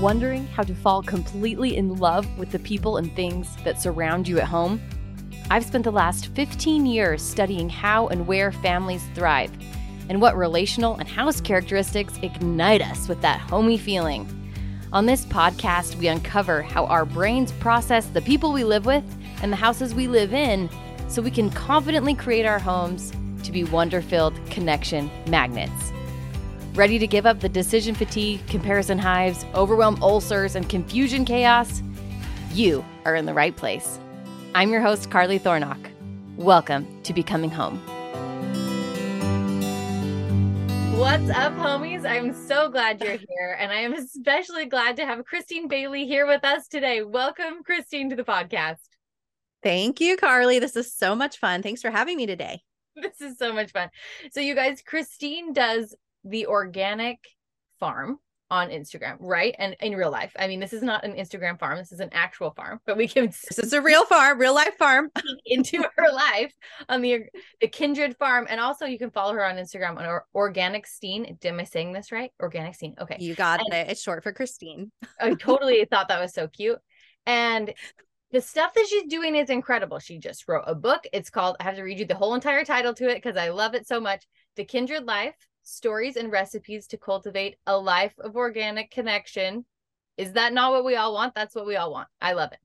Wondering how to fall completely in love with the people and things that surround you at home? I've spent the last 15 years studying how and where families thrive and what relational and house characteristics ignite us with that homey feeling. On this podcast, we uncover how our brains process the people we live with and the houses we live in so we can confidently create our homes to be wonder filled connection magnets. Ready to give up the decision fatigue, comparison hives, overwhelm ulcers, and confusion chaos? You are in the right place. I'm your host, Carly Thornock. Welcome to Becoming Home. What's up, homies? I'm so glad you're here. And I am especially glad to have Christine Bailey here with us today. Welcome, Christine, to the podcast. Thank you, Carly. This is so much fun. Thanks for having me today. This is so much fun. So, you guys, Christine does the organic farm on Instagram, right? And in real life. I mean, this is not an Instagram farm. This is an actual farm, but we can This is a real farm, real life farm into her life on the the Kindred farm. And also you can follow her on Instagram on Organic Steen. Am I saying this right? Organic Steen. Okay. You got and it. It's short for Christine. I totally thought that was so cute. And the stuff that she's doing is incredible. She just wrote a book. It's called, I have to read you the whole entire title to it because I love it so much. The Kindred Life stories and recipes to cultivate a life of organic connection. Is that not what we all want? That's what we all want. I love it.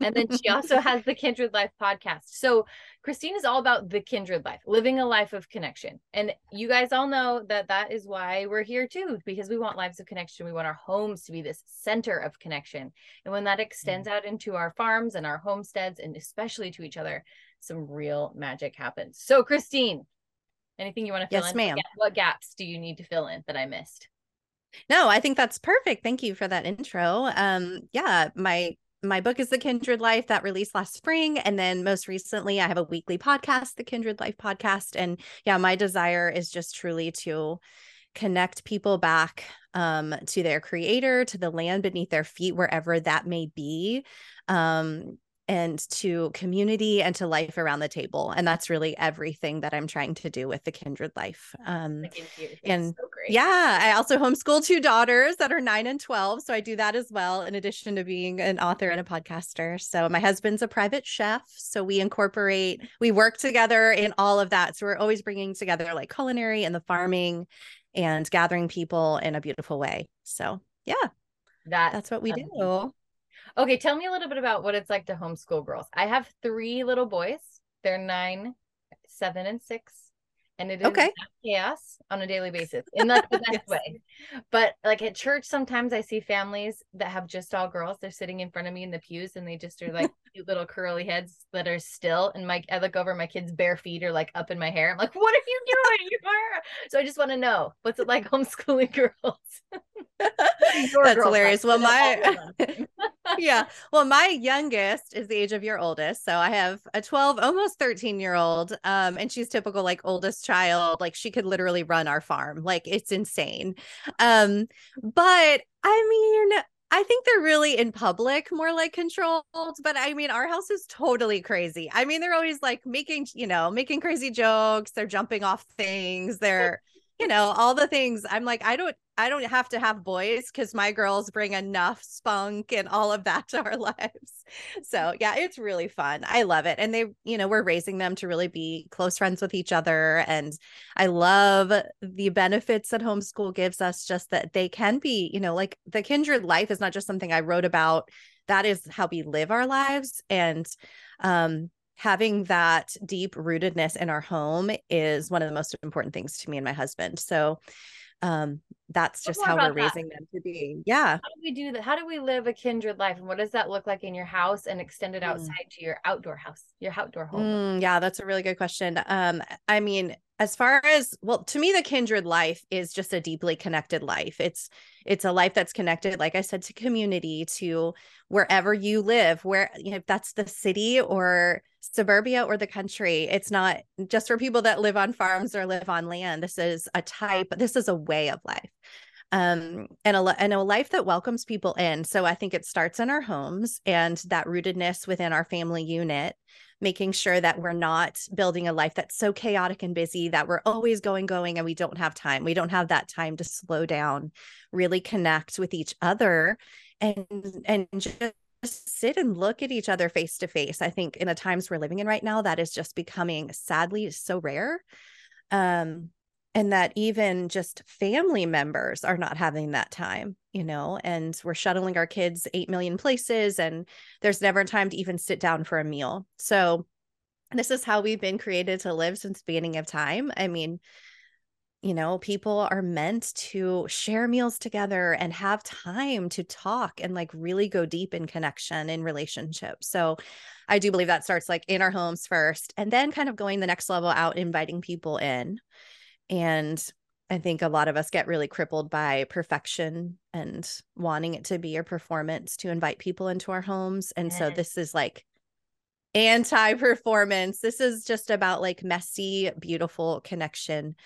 and then she also has the Kindred Life podcast. So Christine is all about the Kindred Life, living a life of connection. And you guys all know that that is why we're here too, because we want lives of connection. We want our homes to be this center of connection. And when that extends mm. out into our farms and our homesteads, and especially to each other, some real magic happens. So, Christine, Anything you want to fill yes, in? ma'am. What gaps do you need to fill in that I missed? No, I think that's perfect. Thank you for that intro. Um, yeah, my my book is The Kindred Life that released last spring. And then most recently, I have a weekly podcast, The Kindred Life Podcast. And yeah, my desire is just truly to connect people back um, to their creator, to the land beneath their feet, wherever that may be. Um, and to community and to life around the table and that's really everything that i'm trying to do with the kindred life um and so yeah i also homeschool two daughters that are 9 and 12 so i do that as well in addition to being an author and a podcaster so my husband's a private chef so we incorporate we work together in all of that so we're always bringing together like culinary and the farming and gathering people in a beautiful way so yeah that that's what we amazing. do Okay, tell me a little bit about what it's like to homeschool girls. I have three little boys. They're nine, seven, and six and it is okay. chaos on a daily basis in the best yes. way. But like at church, sometimes I see families that have just all girls. They're sitting in front of me in the pews and they just are like cute little curly heads that are still. And my I look over, my kids' bare feet are like up in my hair. I'm like, what are you doing? so I just want to know what's it like homeschooling girls? That's girls hilarious. Well, my yeah. Well, my youngest is the age of your oldest. So I have a 12, almost 13 year old. Um, and she's typical like oldest child like she could literally run our farm like it's insane um but i mean I think they're really in public more like controlled, but I mean, our house is totally crazy. I mean, they're always like making, you know, making crazy jokes. They're jumping off things. They're, you know, all the things. I'm like, I don't, I don't have to have boys because my girls bring enough spunk and all of that to our lives. So yeah, it's really fun. I love it. And they, you know, we're raising them to really be close friends with each other. And I love the benefits that homeschool gives us, just that they can be, you know, like the kindred life is not just something I wrote about. That is how we live our lives. And um, having that deep rootedness in our home is one of the most important things to me and my husband. So um that's just how we're raising them to be. Yeah. How do we do that? How do we live a kindred life? And what does that look like in your house and extend it mm. outside mm. to your outdoor house your outdoor home? Mm, yeah that's a really good question. Um i mean as far as well to me the kindred life is just a deeply connected life. It's it's a life that's connected like i said to community to wherever you live where you know if that's the city or suburbia or the country it's not just for people that live on farms or live on land this is a type this is a way of life. Um and a and a life that welcomes people in. So i think it starts in our homes and that rootedness within our family unit making sure that we're not building a life that's so chaotic and busy that we're always going going and we don't have time. We don't have that time to slow down really connect with each other and and just sit and look at each other face to face i think in the times we're living in right now that is just becoming sadly so rare. Um and that even just family members are not having that time you know and we're shuttling our kids 8 million places and there's never time to even sit down for a meal. So this is how we've been created to live since beginning of time. I mean you know people are meant to share meals together and have time to talk and like really go deep in connection in relationships. So i do believe that starts like in our homes first and then kind of going the next level out inviting people in. And I think a lot of us get really crippled by perfection and wanting it to be a performance to invite people into our homes. And so this is like anti performance. This is just about like messy, beautiful connection.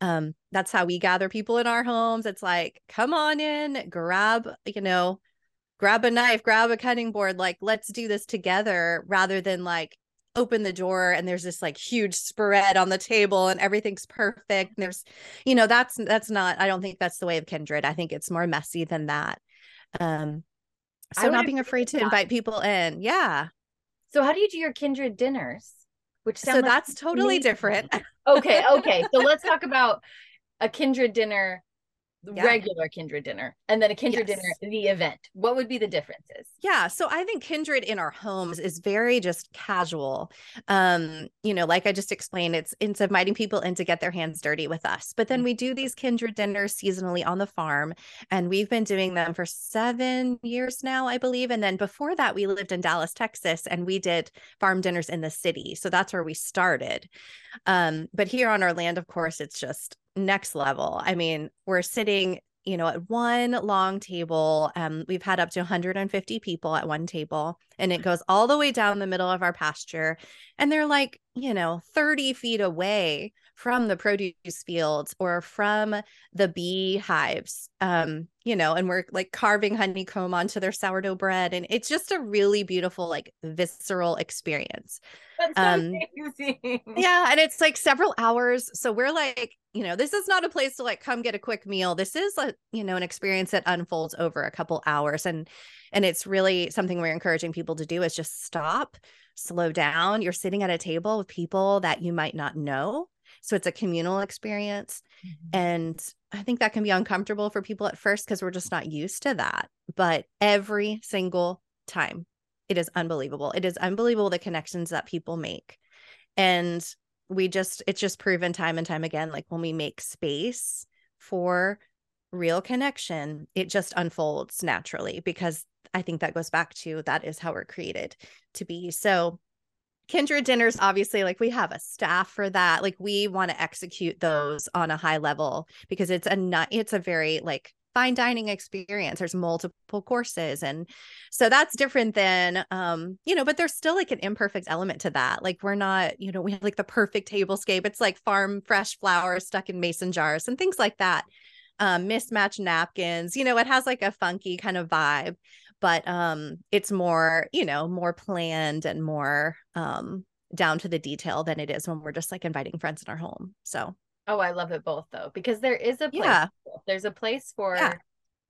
Um, that's how we gather people in our homes. It's like, come on in, grab, you know, grab a knife, grab a cutting board. Like, let's do this together rather than like, open the door and there's this like huge spread on the table and everything's perfect. And there's, you know, that's that's not. I don't think that's the way of kindred. I think it's more messy than that. Um, so not being afraid to invite people in. Yeah. So how do you do your kindred dinners? Which so like that's totally amazing. different. okay. Okay. So let's talk about a kindred dinner yeah. regular kindred dinner and then a kindred yes. dinner the event. What would be the differences? Yeah so i think kindred in our homes is very just casual. Um you know like i just explained it's it's inviting people in to get their hands dirty with us. But then we do these kindred dinners seasonally on the farm and we've been doing them for seven years now i believe. And then before that we lived in dallas texas and we did farm dinners in the city. So that's where we started. Um but here on our land of course it's just next level. I mean, we're sitting, you know, at one long table. Um, we've had up to 150 people at one table, and it goes all the way down the middle of our pasture. And they're like, you know, 30 feet away from the produce fields or from the beehives. Um, you know, and we're like carving honeycomb onto their sourdough bread. And it's just a really beautiful, like visceral experience. That's um, amazing. Yeah. And it's like several hours. So we're like, you know, this is not a place to like come get a quick meal. This is a, you know, an experience that unfolds over a couple hours. And and it's really something we're encouraging people to do is just stop, slow down. You're sitting at a table with people that you might not know. So it's a communal experience. Mm-hmm. And I think that can be uncomfortable for people at first because we're just not used to that. But every single time, it is unbelievable. It is unbelievable the connections that people make. And we just, it's just proven time and time again like when we make space for real connection, it just unfolds naturally because I think that goes back to that is how we're created to be. So kindred dinners obviously like we have a staff for that. Like we want to execute those on a high level because it's a it's a very like fine dining experience. There's multiple courses and so that's different than um you know but there's still like an imperfect element to that. Like we're not you know we have like the perfect tablescape. It's like farm fresh flowers stuck in mason jars and things like that. Um mismatched napkins you know it has like a funky kind of vibe but um it's more you know more planned and more um down to the detail than it is when we're just like inviting friends in our home so oh i love it both though because there is a place yeah. there's a place for yeah.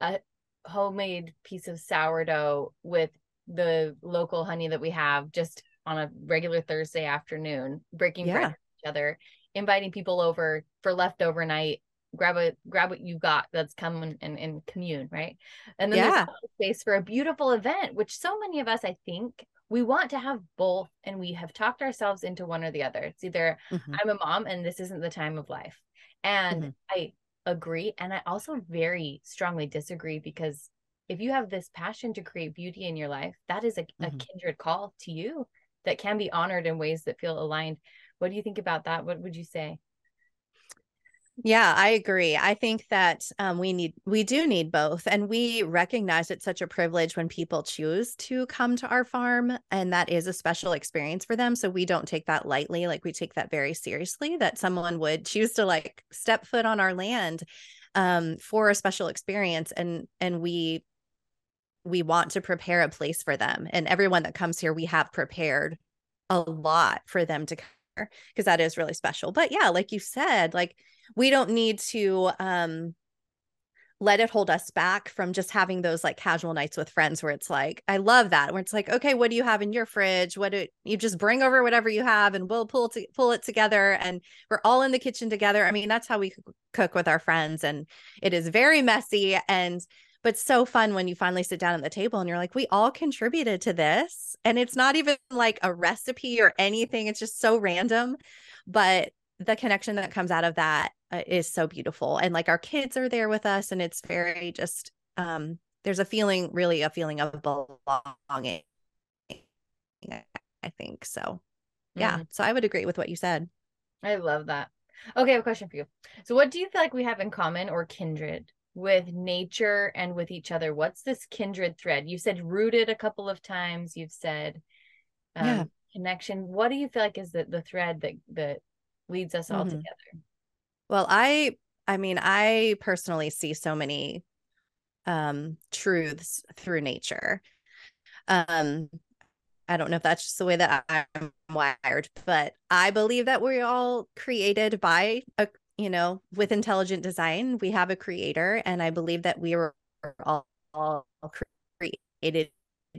a homemade piece of sourdough with the local honey that we have just on a regular thursday afternoon breaking yeah. bread with each other inviting people over for leftover night grab a grab what you got that's come and, and, commune right and then yeah. there's space for a beautiful event which so many of us i think we want to have both and we have talked ourselves into one or the other it's either mm-hmm. i'm a mom and this isn't the time of life and mm-hmm. i agree and i also very strongly disagree because if you have this passion to create beauty in your life that is a, mm-hmm. a kindred call to you that can be honored in ways that feel aligned what do you think about that what would you say yeah, I agree. I think that um, we need, we do need both. And we recognize it's such a privilege when people choose to come to our farm. And that is a special experience for them. So we don't take that lightly. Like we take that very seriously that someone would choose to like step foot on our land um, for a special experience. And, and we, we want to prepare a place for them. And everyone that comes here, we have prepared a lot for them to come because that is really special. But yeah, like you said, like we don't need to um let it hold us back from just having those like casual nights with friends where it's like I love that where it's like okay what do you have in your fridge? What do you just bring over whatever you have and we'll pull to, pull it together and we're all in the kitchen together. I mean that's how we cook with our friends and it is very messy and but so fun when you finally sit down at the table and you're like we all contributed to this. And it's not even like a recipe or anything it's just so random but the connection that comes out of that uh, is so beautiful. And like our kids are there with us and it's very just um there's a feeling really a feeling of belonging i think so. Yeah mm. so i would agree with what you said. I love that. Okay i have a question for you. So what do you feel like we have in common or kindred with nature and with each other? What's this kindred thread? You said rooted a couple of times. You've said um, yeah. connection. What do you feel like is the, the thread that that leads us all mm-hmm. together well i i mean i personally see so many um truths through nature um I don't know if that's just the way that I'm wired, but I believe that we're all created by a you know, with intelligent design, we have a creator, and I believe that we were all, all created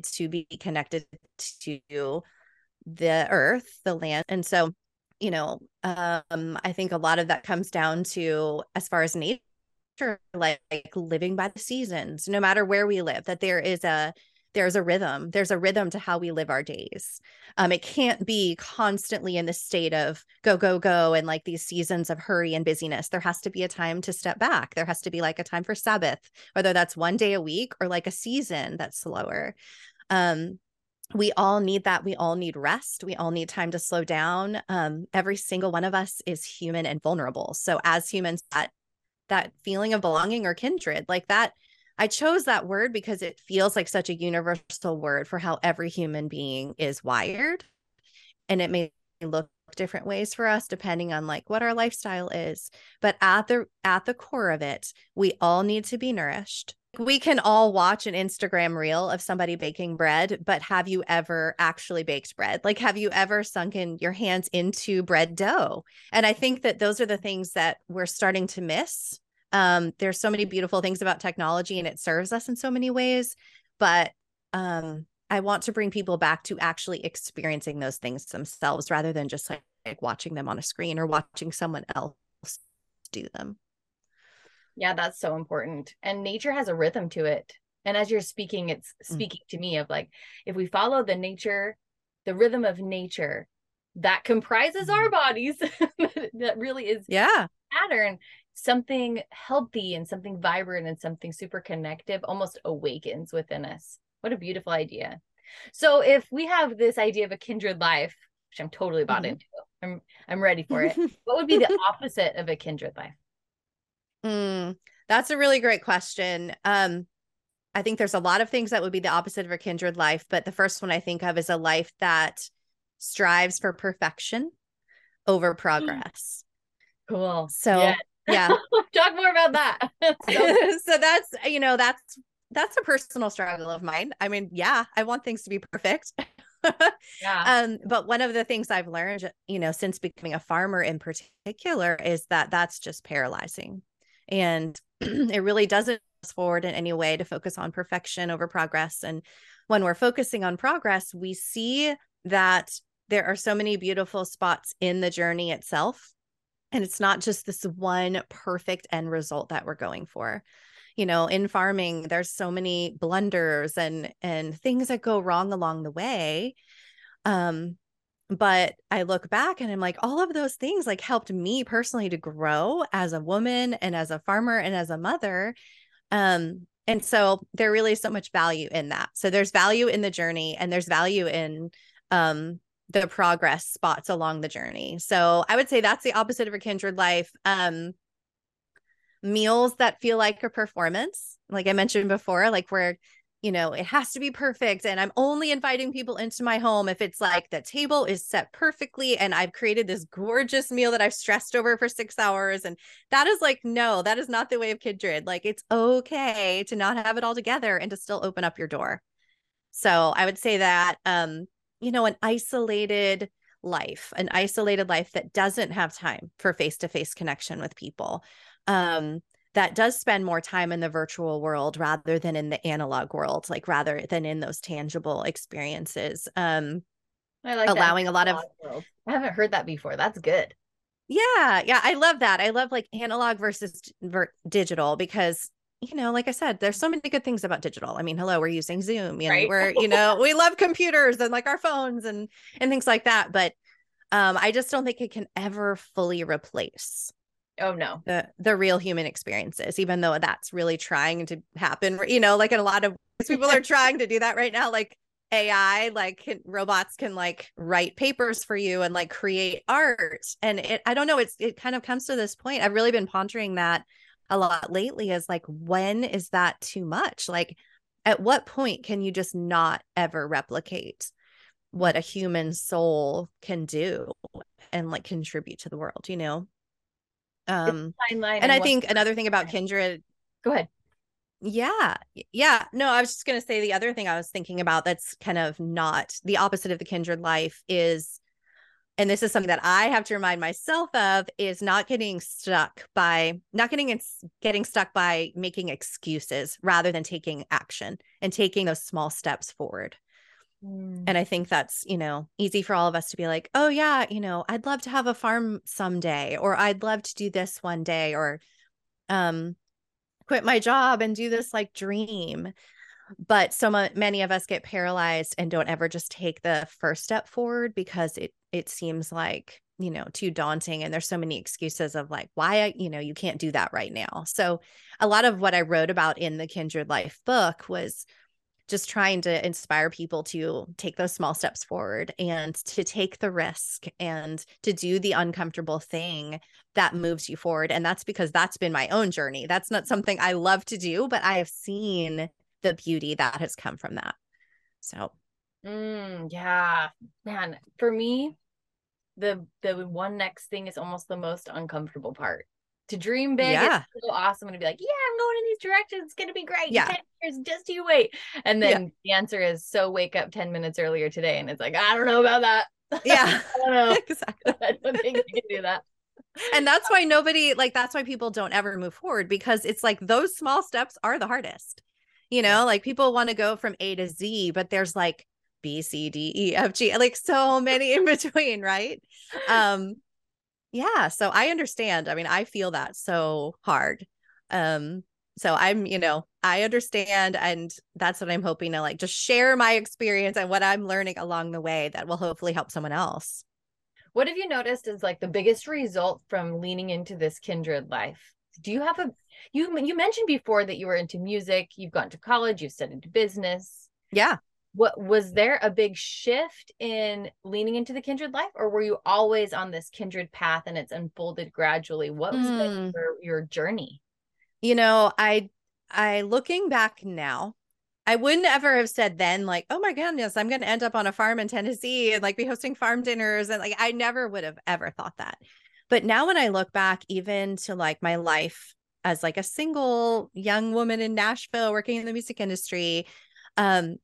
to be connected to the earth, the land. And so, you know, um, I think a lot of that comes down to as far as nature, like, like living by the seasons, no matter where we live, that there is a there's a rhythm there's a rhythm to how we live our days. Um it can't be constantly in the state of go go go and like these seasons of hurry and busyness. There has to be a time to step back. There has to be like a time for sabbath whether that's one day a week or like a season that's slower. Um we all need that we all need rest we all need time to slow down um every single one of us is human and vulnerable so as humans that that feeling of belonging or kindred like that I chose that word because it feels like such a universal word for how every human being is wired. And it may look different ways for us depending on like what our lifestyle is. But at the at the core of it, we all need to be nourished. We can all watch an Instagram reel of somebody baking bread, but have you ever actually baked bread? Like have you ever sunken your hands into bread dough? And I think that those are the things that we're starting to miss um, there's so many beautiful things about technology and it serves us in so many ways but um, i want to bring people back to actually experiencing those things themselves rather than just like, like watching them on a screen or watching someone else do them yeah that's so important and nature has a rhythm to it and as you're speaking it's mm. speaking mm. to me of like if we follow the nature the rhythm of nature that comprises mm. our bodies that really is yeah pattern something healthy and something vibrant and something super connective almost awakens within us. What a beautiful idea. So if we have this idea of a kindred life, which I'm totally bought mm-hmm. into, I'm I'm ready for it. what would be the opposite of a kindred life? Mm, that's a really great question. Um, I think there's a lot of things that would be the opposite of a kindred life, but the first one I think of is a life that strives for perfection over progress. Cool. So yeah yeah talk more about that so, so that's you know that's that's a personal struggle of mine i mean yeah i want things to be perfect yeah. um but one of the things i've learned you know since becoming a farmer in particular is that that's just paralyzing and it really doesn't forward in any way to focus on perfection over progress. And when we're focusing on progress we see that there are so many beautiful spots in the journey itself. And it's not just this one perfect end result that we're going for. You know in farming there's so many blunders and and things that go wrong along the way. Um but i look back and i'm like all of those things like helped me personally to grow as a woman and as a farmer and as a mother um and so there really is so much value in that so there's value in the journey and there's value in um the progress spots along the journey. So I would say that's the opposite of a kindred life. Um, meals that feel like a performance, like I mentioned before, like where you know it has to be perfect and i'm only inviting people into my home if it's like the table is set perfectly and i've created this gorgeous meal that i've stressed over for six hours and that is like no that is not the way of kindred like it's okay to not have it all together and to still open up your door so i would say that um you know, an isolated life, an isolated life that doesn't have time for face to face connection with people. Um, that does spend more time in the virtual world rather than in the analog world, like rather than in those tangible experiences. Um, I like allowing a lot of. World. I haven't heard that before. That's good. Yeah, yeah, I love that. I love like analog versus ver- digital because you know, like I said, there's so many good things about digital. I mean, hello, we're using Zoom, you know, right? we're, you know, we love computers and like our phones and and things like that. But um, I just don't think it can ever fully replace oh no. The the real human experiences even though that's really trying to happen you know like in a lot of people are trying to do that right now like ai like can, robots can like write papers for you and like create art and it i don't know it's it kind of comes to this point i've really been pondering that a lot lately is like when is that too much? Like at what point can you just not ever replicate what a human soul can do and like contribute to the world you know um and i think another thing about kindred go ahead. Yeah yeah. No i was just going to say the other thing i was thinking about that's kind of not the opposite of the kindred life is and this is something that i have to remind myself of is not getting stuck by not getting getting stuck by making excuses rather than taking action and taking those small steps forward Mm. And I think that's, you know, easy for all of us to be like, oh, yeah, you know, I'd love to have a farm someday, or I'd love to do this one day, or um, quit my job and do this like dream. But so many of us get paralyzed and don't ever just take the first step forward because it it seems like you know too daunting and there's so many excuses of like why I, you know you can't do that right now so a lot of what i wrote about in the kindred life book was just trying to inspire people to take those small steps forward and to take the risk and to do the uncomfortable thing that moves you forward. And that's because that's been my own journey. That's not something I love to do, but I have seen the beauty that has come from that. So, mm, yeah, man, for me, the the one next thing is almost the most uncomfortable part to dream big yeah. is so awesome and to be like, yeah, I'm going in these directions. It's gonna be great. Yeah. 10 years, just you wait. And then yeah. the answer is so wake up 10 minutes earlier today. And it's like, I don't know about that. Yeah. I don't know. exactly. I don't think you can do that. And that's why nobody like that's why people don't ever move forward because it's like those small steps are the hardest. You know, like people want to go from A to Z, but there's like B, C, D, E, F, G, like so many in between, right? Um, yeah so i understand i mean i feel that so hard um so i'm you know i understand and that's what i'm hoping to like just share my experience and what i'm learning along the way that will hopefully help someone else. What have you noticed is like the biggest result from leaning into this kindred life? Do you have a you you mentioned before that you were into music you've gone to college you've studied business. Yeah what was there a big shift in leaning into the kindred life or were you always on this kindred path and it's unfolded gradually? What was mm. your, your journey? You know i i looking back now i wouldn't ever have said then like oh my goodness i'm going to end up on a farm in tennessee and like be hosting farm dinners and like i never would have ever thought that. But now when i look back even to like my life as like a single young woman in nashville working in the music industry um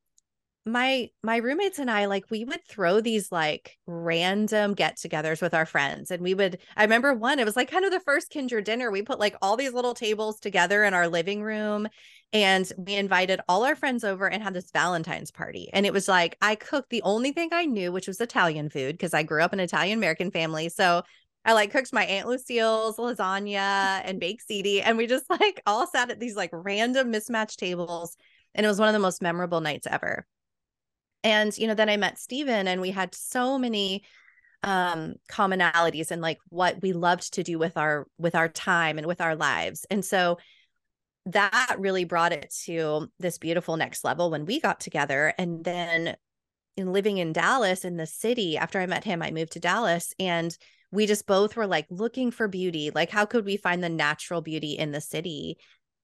my my roommates and I like we would throw these like random get-togethers with our friends and we would I remember one it was like kind of the first kindred dinner we put like all these little tables together in our living room and we invited all our friends over and had this Valentine's party and it was like I cooked the only thing I knew which was Italian food because I grew up in an Italian American family so I like cooked my Aunt Lucille's lasagna and baked ziti and we just like all sat at these like random mismatched tables and it was one of the most memorable nights ever and you know then i met Stephen and we had so many um commonalities and like what we loved to do with our with our time and with our lives. And so that really brought it to this beautiful next level when we got together. And then in living in Dallas in the city after I met him I moved to Dallas and we just both were like looking for beauty. Like how could we find the natural beauty in the city?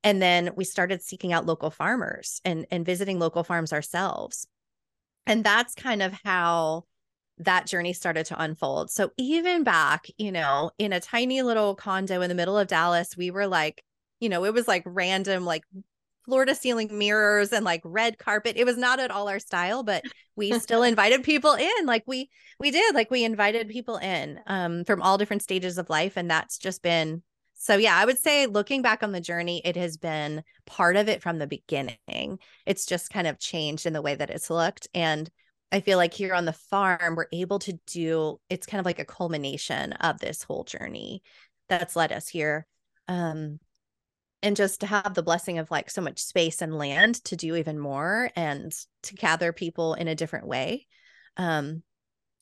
And then we started seeking out local farmers and and visiting local farms ourselves and that's kind of how that journey started to unfold. So even back, you know, in a tiny little condo in the middle of Dallas, we were like, you know, it was like random, like floor to ceiling mirrors and like red carpet. It was not at all our style, but we still invited people in. Like we we did, like we invited people in um from all different stages of life and that's just been so yeah, I would say looking back on the journey, it has been part of it from the beginning. It's just kind of changed in the way that it's looked and I feel like here on the farm, we're able to do it's kind of like a culmination of this whole journey that's led us here. Um, and just to have the blessing of like so much space and land to do even more and to gather people in a different way. Um,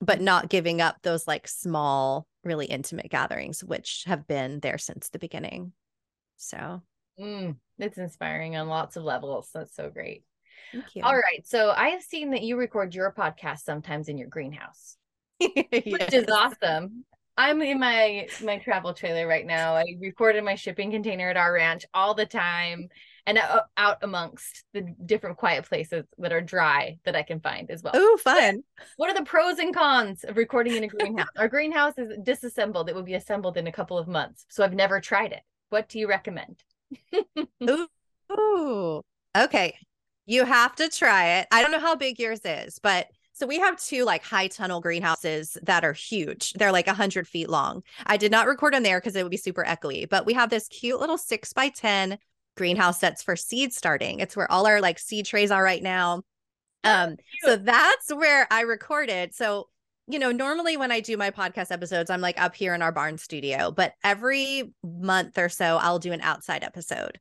but not giving up those like small, really intimate gatherings, which have been there since the beginning. So mm, it's inspiring on lots of levels. That's so great. All right. So I have seen that you record your podcast sometimes in your greenhouse, yes. which is awesome. I'm in my my travel trailer right now. I record in my shipping container at our ranch all the time and uh, out amongst the different quiet places that are dry that I can find as well. Oh, fun. What are the pros and cons of recording in a greenhouse? Our greenhouse is disassembled. It will be assembled in a couple of months. So I've never tried it. What do you recommend? Ooh. Ooh. Okay. You have to try it. I don't know how big yours is, but so we have two like high tunnel greenhouses that are huge. They're like 100 feet long. I did not record in there because it would be super echoey, but we have this cute little six by 10 greenhouse that's for seed starting. It's where all our like seed trays are right now. Um, so that's where I recorded. So, you know, normally when I do my podcast episodes, I'm like up here in our barn studio, but every month or so, I'll do an outside episode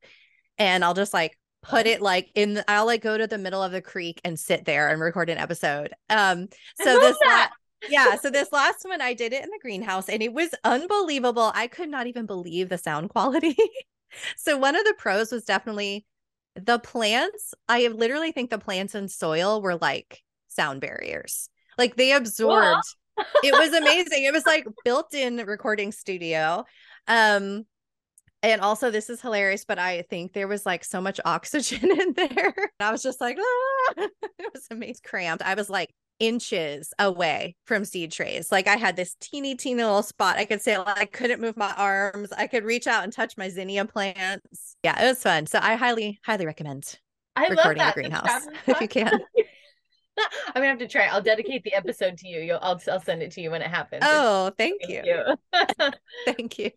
and I'll just like put it like in the, I'll like go to the middle of the creek and sit there and record an episode. Um so this la- yeah, so this last one I did it in the greenhouse and it was unbelievable. I could not even believe the sound quality. so one of the pros was definitely the plants. I literally think the plants and soil were like sound barriers. Like they absorbed. it was amazing. It was like built in recording studio. Um and also this is hilarious but i think there was like so much oxygen in there i was just like ah! it was amazing cramped i was like inches away from seed trays like i had this teeny teeny little spot i could say i couldn't move my arms i could reach out and touch my zinnia plants yeah it was fun so i highly highly recommend I recording in a greenhouse if you can I'm gonna have to try. I'll dedicate the episode to you. You'll I'll I'll send it to you when it happens. Oh, thank, thank you. you. thank you.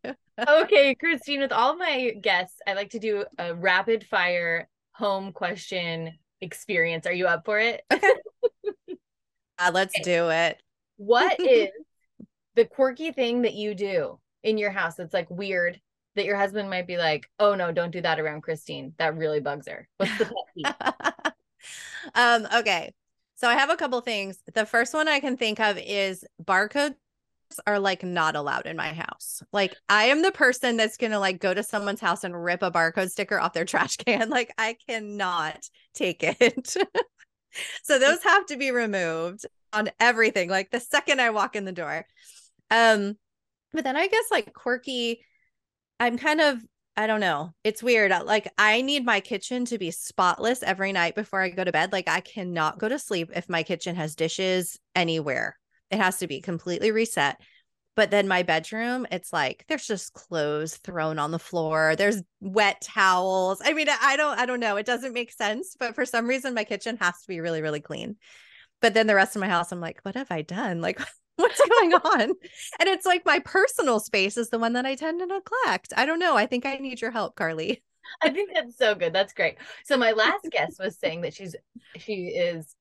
okay, Christine, with all my guests, I like to do a rapid fire home question experience. Are you up for it? Okay. Uh, let's do it. What is the quirky thing that you do in your house that's like weird that your husband might be like, "Oh no, don't do that around Christine. That really bugs her." What's the pet um okay so I have a couple things. The first one I can think of is barcodes are like not allowed in my house. Like I am the person that's going to like go to someone's house and rip a barcode sticker off their trash can. Like I cannot take it. So those have to be removed on everything like the second I walk in the door. Um but then I guess like quirky I'm kind of I don't know. It's weird. Like I need my kitchen to be spotless every night before I go to bed. Like I cannot go to sleep if my kitchen has dishes anywhere. It has to be completely reset. But then my bedroom, it's like there's just clothes thrown on the floor. There's wet towels. I mean, I don't I don't know. It doesn't make sense, but for some reason my kitchen has to be really really clean. But then the rest of my house I'm like, what have I done? Like what's going on? And it's like my personal space is the one that I tend to neglect. I don't know. I think I need your help, Carly. I think that's so good. That's great. So my last guest was saying that she's she is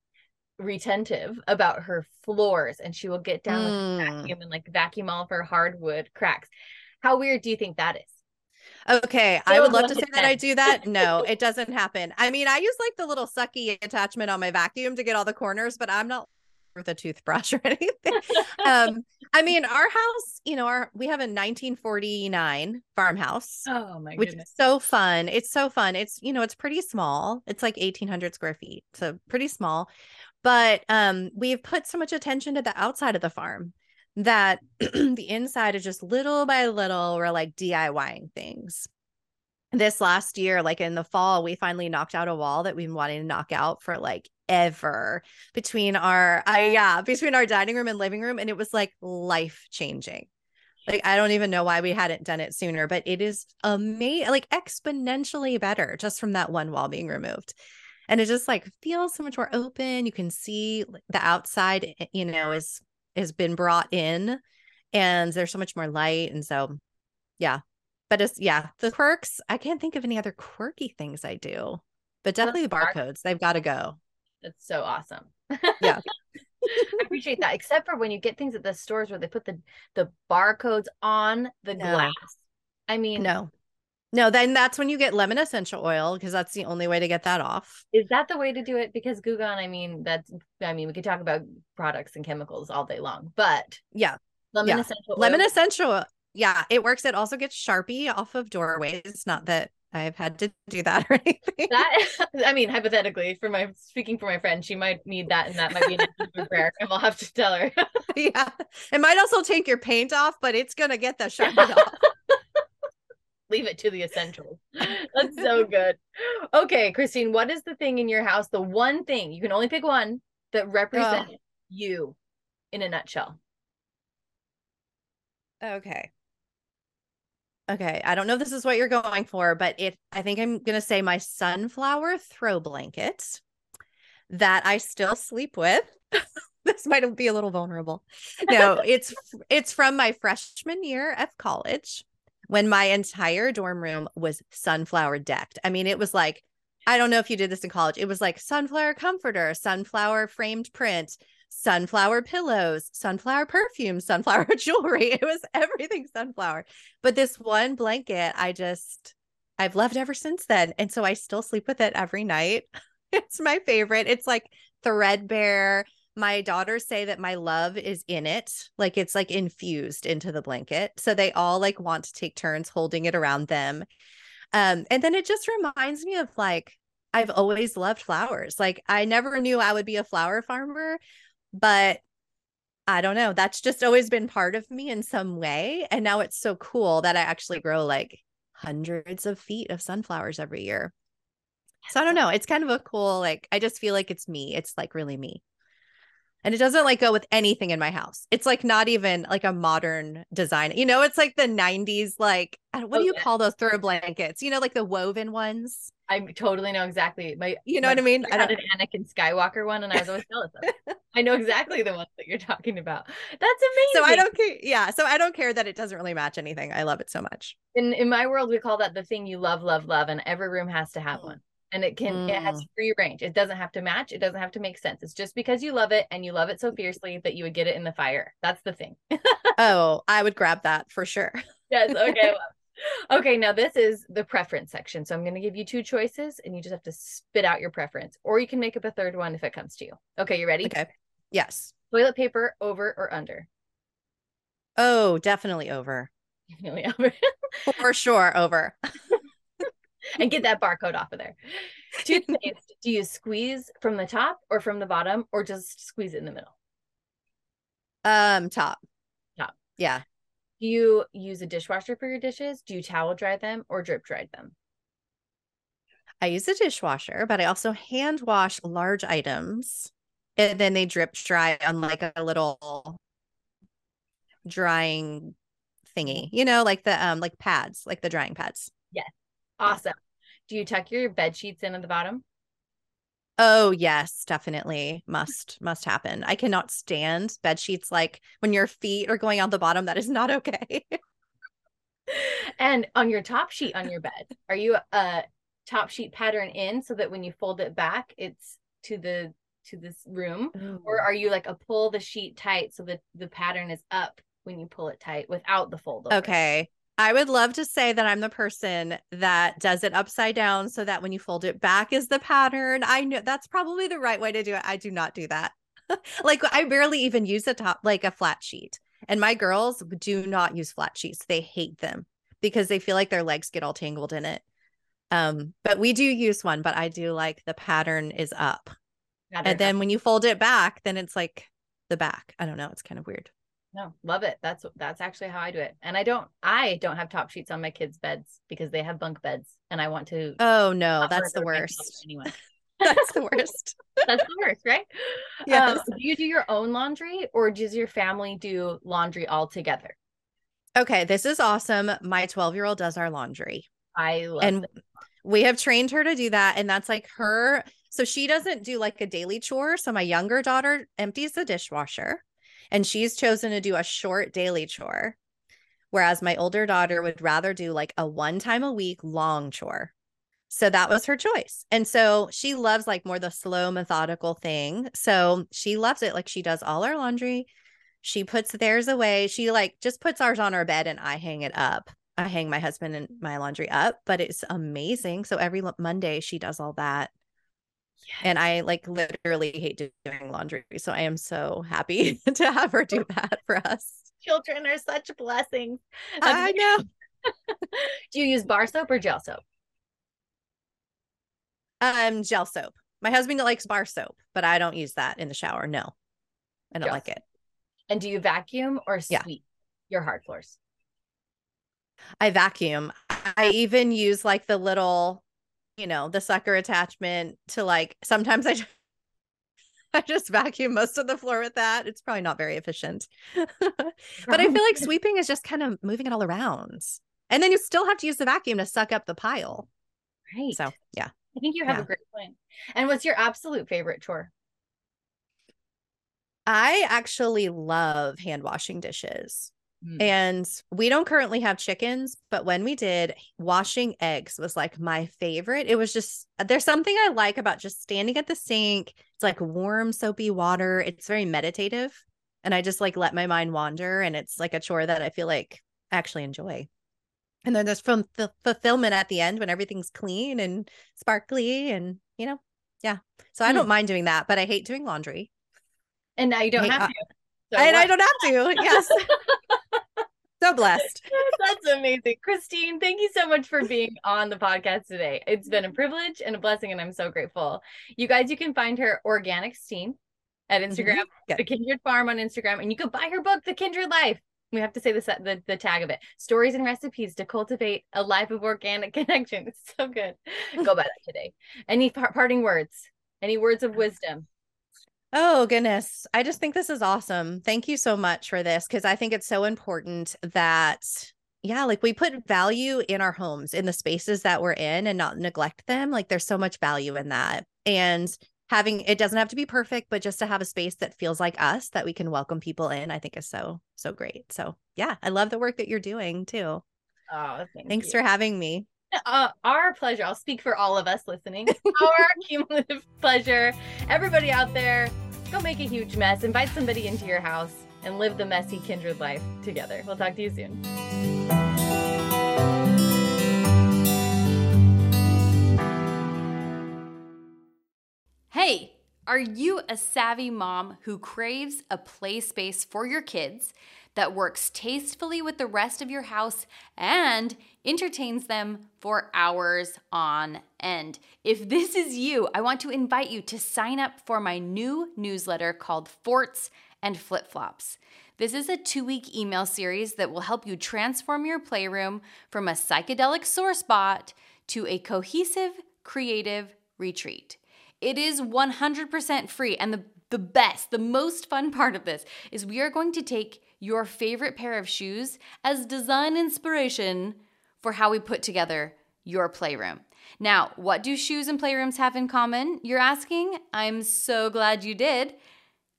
retentive about her floors and she will get down mm. with vacuum and like vacuum all of her hardwood cracks. How weird do you think that is? Okay, I would love to say that I do that. No, it doesn't happen. I mean, I use like the little sucky attachment on my vacuum to get all the corners, but I'm not with a toothbrush or anything. um, I mean, our house, you know, our we have a 1949 farmhouse. Oh my which goodness. is so fun. It's so fun. It's you know, it's pretty small. It's like 1800 square feet. So pretty small. But um, we've put so much attention to the outside of the farm that the inside is just little by little, we're like DIYing things this last year, like in the fall, we finally knocked out a wall that we've been wanting to knock out for like ever between our I yeah, between our dining room and living room. And it was like life changing. Like I don't even know why we hadn't done it sooner, but it is amazing, like exponentially better just from that one wall being removed. And it just like feels so much more open. You can see the outside, eh, you know, is has been brought in and there's so much more light. And so yeah. But it's yeah, the quirks, I can't think of any other quirky things I do. But definitely the barcodes, they've got to go. That's so awesome. Yeah. I appreciate that. Except for when you get things at the stores where they put the the barcodes on the no. glass. I mean, no, no. Then that's when you get lemon essential oil because that's the only way to get that off. Is that the way to do it? Because Goo Gone, I mean, that's. I mean, we could talk about products and chemicals all day long, but yeah, lemon yeah. essential. Oil. Lemon essential. Yeah, it works. It also gets Sharpie off of doorways. Not that I've had to do that or anything. That I mean, hypothetically, for my speaking for my friend, she might need that, and that might be an prayer, and we'll have to tell her. yeah, it might also take your paint off, but it's gonna get the Sharpie off. Leave it to the essentials. That's so good. Okay, Christine, what is the thing in your house? The one thing you can only pick one that represents oh. you in a nutshell. Okay. Okay, I don't know if this is what you're going for, but it I think I'm going to say my sunflower throw blanket that I still sleep with. this might be a little vulnerable. No, it's it's from my freshman year of college when my entire dorm room was sunflower decked. I mean, it was like I don't know if you did this in college. It was like sunflower comforter, sunflower framed print, sunflower pillows, sunflower perfume, sunflower jewelry. It was everything sunflower. But this one blanket, I just, I've loved ever since then. And so I still sleep with it every night. It's my favorite. It's like threadbare. My daughters say that my love is in it, like it's like infused into the blanket. So they all like want to take turns holding it around them. Um, and then it just reminds me of like I've always loved flowers. Like I never knew I would be a flower farmer, but I don't know. That's just always been part of me in some way. And now it's so cool that I actually grow like hundreds of feet of sunflowers every year. So I don't know. It's kind of a cool, like, I just feel like it's me. It's like really me and it doesn't like go with anything in my house. It's like not even like a modern design. You know, it's like the 90s like what do you call those throw blankets? You know, like the woven ones. I totally know exactly. My You know my, what I mean? I had an Anakin Skywalker one and I was always jealous of. It. I know exactly the ones that you're talking about. That's amazing. So I don't care. Yeah, so I don't care that it doesn't really match anything. I love it so much. In in my world we call that the thing you love love love and every room has to have mm. one and it can mm. it has mm. free range. It doesn't have to match. It doesn't have to make sense. It's just because you love it and you love it so fiercely that you would get it in the fire. That's the thing. Oh i would grab that for sure. Yes okay well. okay now this is the preference section. So i'm going to give you two choices and you just have to spit out your preference or you can make up a third one if it comes to you. Okay you ready? Okay. Yes. Toilet paper over or under? Oh definitely over. Definitely over. For sure over and get that barcode off of there. Toothpaste, do you squeeze from the top or from the bottom or just squeeze it in the middle? Um, top. Top. Yeah. Do you use a dishwasher for your dishes? Do you towel dry them or drip dry them? I use a dishwasher, but I also hand wash large items and then they drip dry on like a little drying thingy, you know, like the um like pads, like the drying pads. Yes. Awesome. Do you tuck your bed sheets in at the bottom? Oh yes, definitely must must happen. I cannot stand bed sheets like when your feet are going on the bottom. That is not okay. and on your top sheet on your bed, are you a top sheet pattern in so that when you fold it back, it's to the to this room, Ooh. or are you like a pull the sheet tight so that the pattern is up when you pull it tight without the fold? Over? Okay, I would love to say that I'm the person that does it upside down so that when you fold it back is the pattern. I know that's probably the right way to do it. I do not do that. like I barely even use a top like a flat sheet. And my girls do not use flat sheets. They hate them because they feel like their legs get all tangled in it. Um, but we do use one, but I do like the pattern is up. Pattern and then up. when you fold it back, then it's like the back. I don't know. It's kind of weird no love it that's that's actually how i do it and i don't i don't have top sheets on my kids beds because they have bunk beds and i want to oh no that's the worst anyway that's the worst that's the worst right yes. Um, do you do your own laundry or does your family do laundry all together Okay, this is awesome. My 12 year old does our laundry. I love and it. we have trained her to do that. And that's like her. So she doesn't do like a daily chore. So my younger daughter empties the dishwasher and she's chosen to do a short daily chore. Whereas my older daughter would rather do like a one time a week long chore. So that was her choice. And so she loves like more the slow, methodical thing. So she loves it. Like she does all our laundry. She puts theirs away. She like just puts ours on our bed and I hang it up. I hang my husband and my laundry up, but it's amazing. So every Monday she does all that. Yes. And I like literally hate doing laundry. So I am so happy to have her do that for us. Children are such blessings. I know. do you use bar soap or gel soap? Um, gel soap. My husband likes bar soap, but I don't use that in the shower. No, I don't like it. And do you vacuum or sweep yeah. your hard floors? I vacuum. I even use like the little, you know, the sucker attachment to like sometimes I I just vacuum most of the floor with that. It's probably not very efficient. but I feel like sweeping is just kind of moving it all around. And then you still have to use the vacuum to suck up the pile. Right. So, yeah. I think you have yeah. a great point. And what's your absolute favorite chore? I actually love hand washing dishes. Mm. And we don't currently have chickens, but when we did, washing eggs was like my favorite. It was just, there's something I like about just standing at the sink. It's like warm, soapy water. It's very meditative. And I just like let my mind wander. And it's like a chore that I feel like I actually enjoy. And then there's from the fulfillment at the end when everything's clean and sparkly and, you know, yeah. So I mm. don't mind doing that, but I hate doing laundry. And now you don't have to. So and what? I don't have to. Yes. so blessed. That's amazing. Christine, thank you so much for being on the podcast today. It's been a privilege and a blessing, and I'm so grateful. You guys, you can find her Organic Steam at mm-hmm. Instagram, mm-hmm. The Kindred Farm on Instagram, and you can buy her book, The Kindred Life. We have to say the, the the tag of it: stories and recipes to cultivate a life of organic connection. It's so good. Go buy that today. Any parting words? Any words of wisdom? Oh, goodness. I just think this is awesome. Thank you so much for this because I think it's so important that, yeah, like we put value in our homes, in the spaces that we're in and not neglect them. Like there's so much value in that. And having it doesn't have to be perfect, but just to have a space that feels like us that we can welcome people in, I think is so, so great. So, yeah, I love the work that you're doing too. Oh, thank thanks you. for having me. Uh, our pleasure. I'll speak for all of us listening. Our cumulative pleasure. Everybody out there, Go make a huge mess, invite somebody into your house, and live the messy kindred life together. We'll talk to you soon. Hey, are you a savvy mom who craves a play space for your kids that works tastefully with the rest of your house and entertains them for hours on end. If this is you, I want to invite you to sign up for my new newsletter called Forts and Flip Flops. This is a two week email series that will help you transform your playroom from a psychedelic sore spot to a cohesive, creative retreat. It is 100% free, and the, the best, the most fun part of this is we are going to take your favorite pair of shoes as design inspiration for how we put together your playroom. Now, what do shoes and playrooms have in common? You're asking? I'm so glad you did.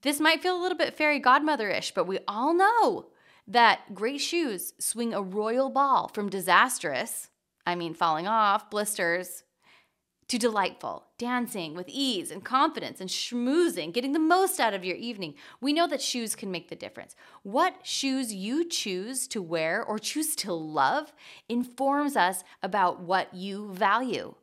This might feel a little bit fairy godmother-ish, but we all know that great shoes swing a royal ball from disastrous, I mean falling off, blisters, to delightful, dancing with ease and confidence and schmoozing, getting the most out of your evening. We know that shoes can make the difference. What shoes you choose to wear or choose to love informs us about what you value.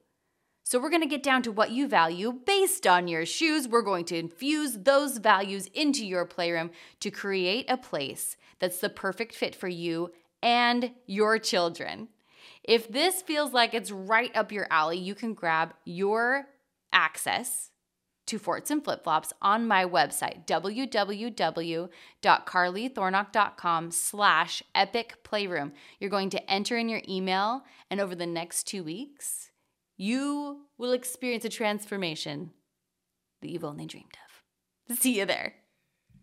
So, we're to get down to what you value based on your shoes. We're going to infuse those values into your playroom to create a place that's the perfect fit for you and your children. If this feels like it's right up your alley, you can grab your access to Forts and Flip Flops on my website, www.carlythornock.com slash epic playroom. You're going to enter in your email, and over the next two weeks, you will experience a transformation that you've only dreamed of. See you there.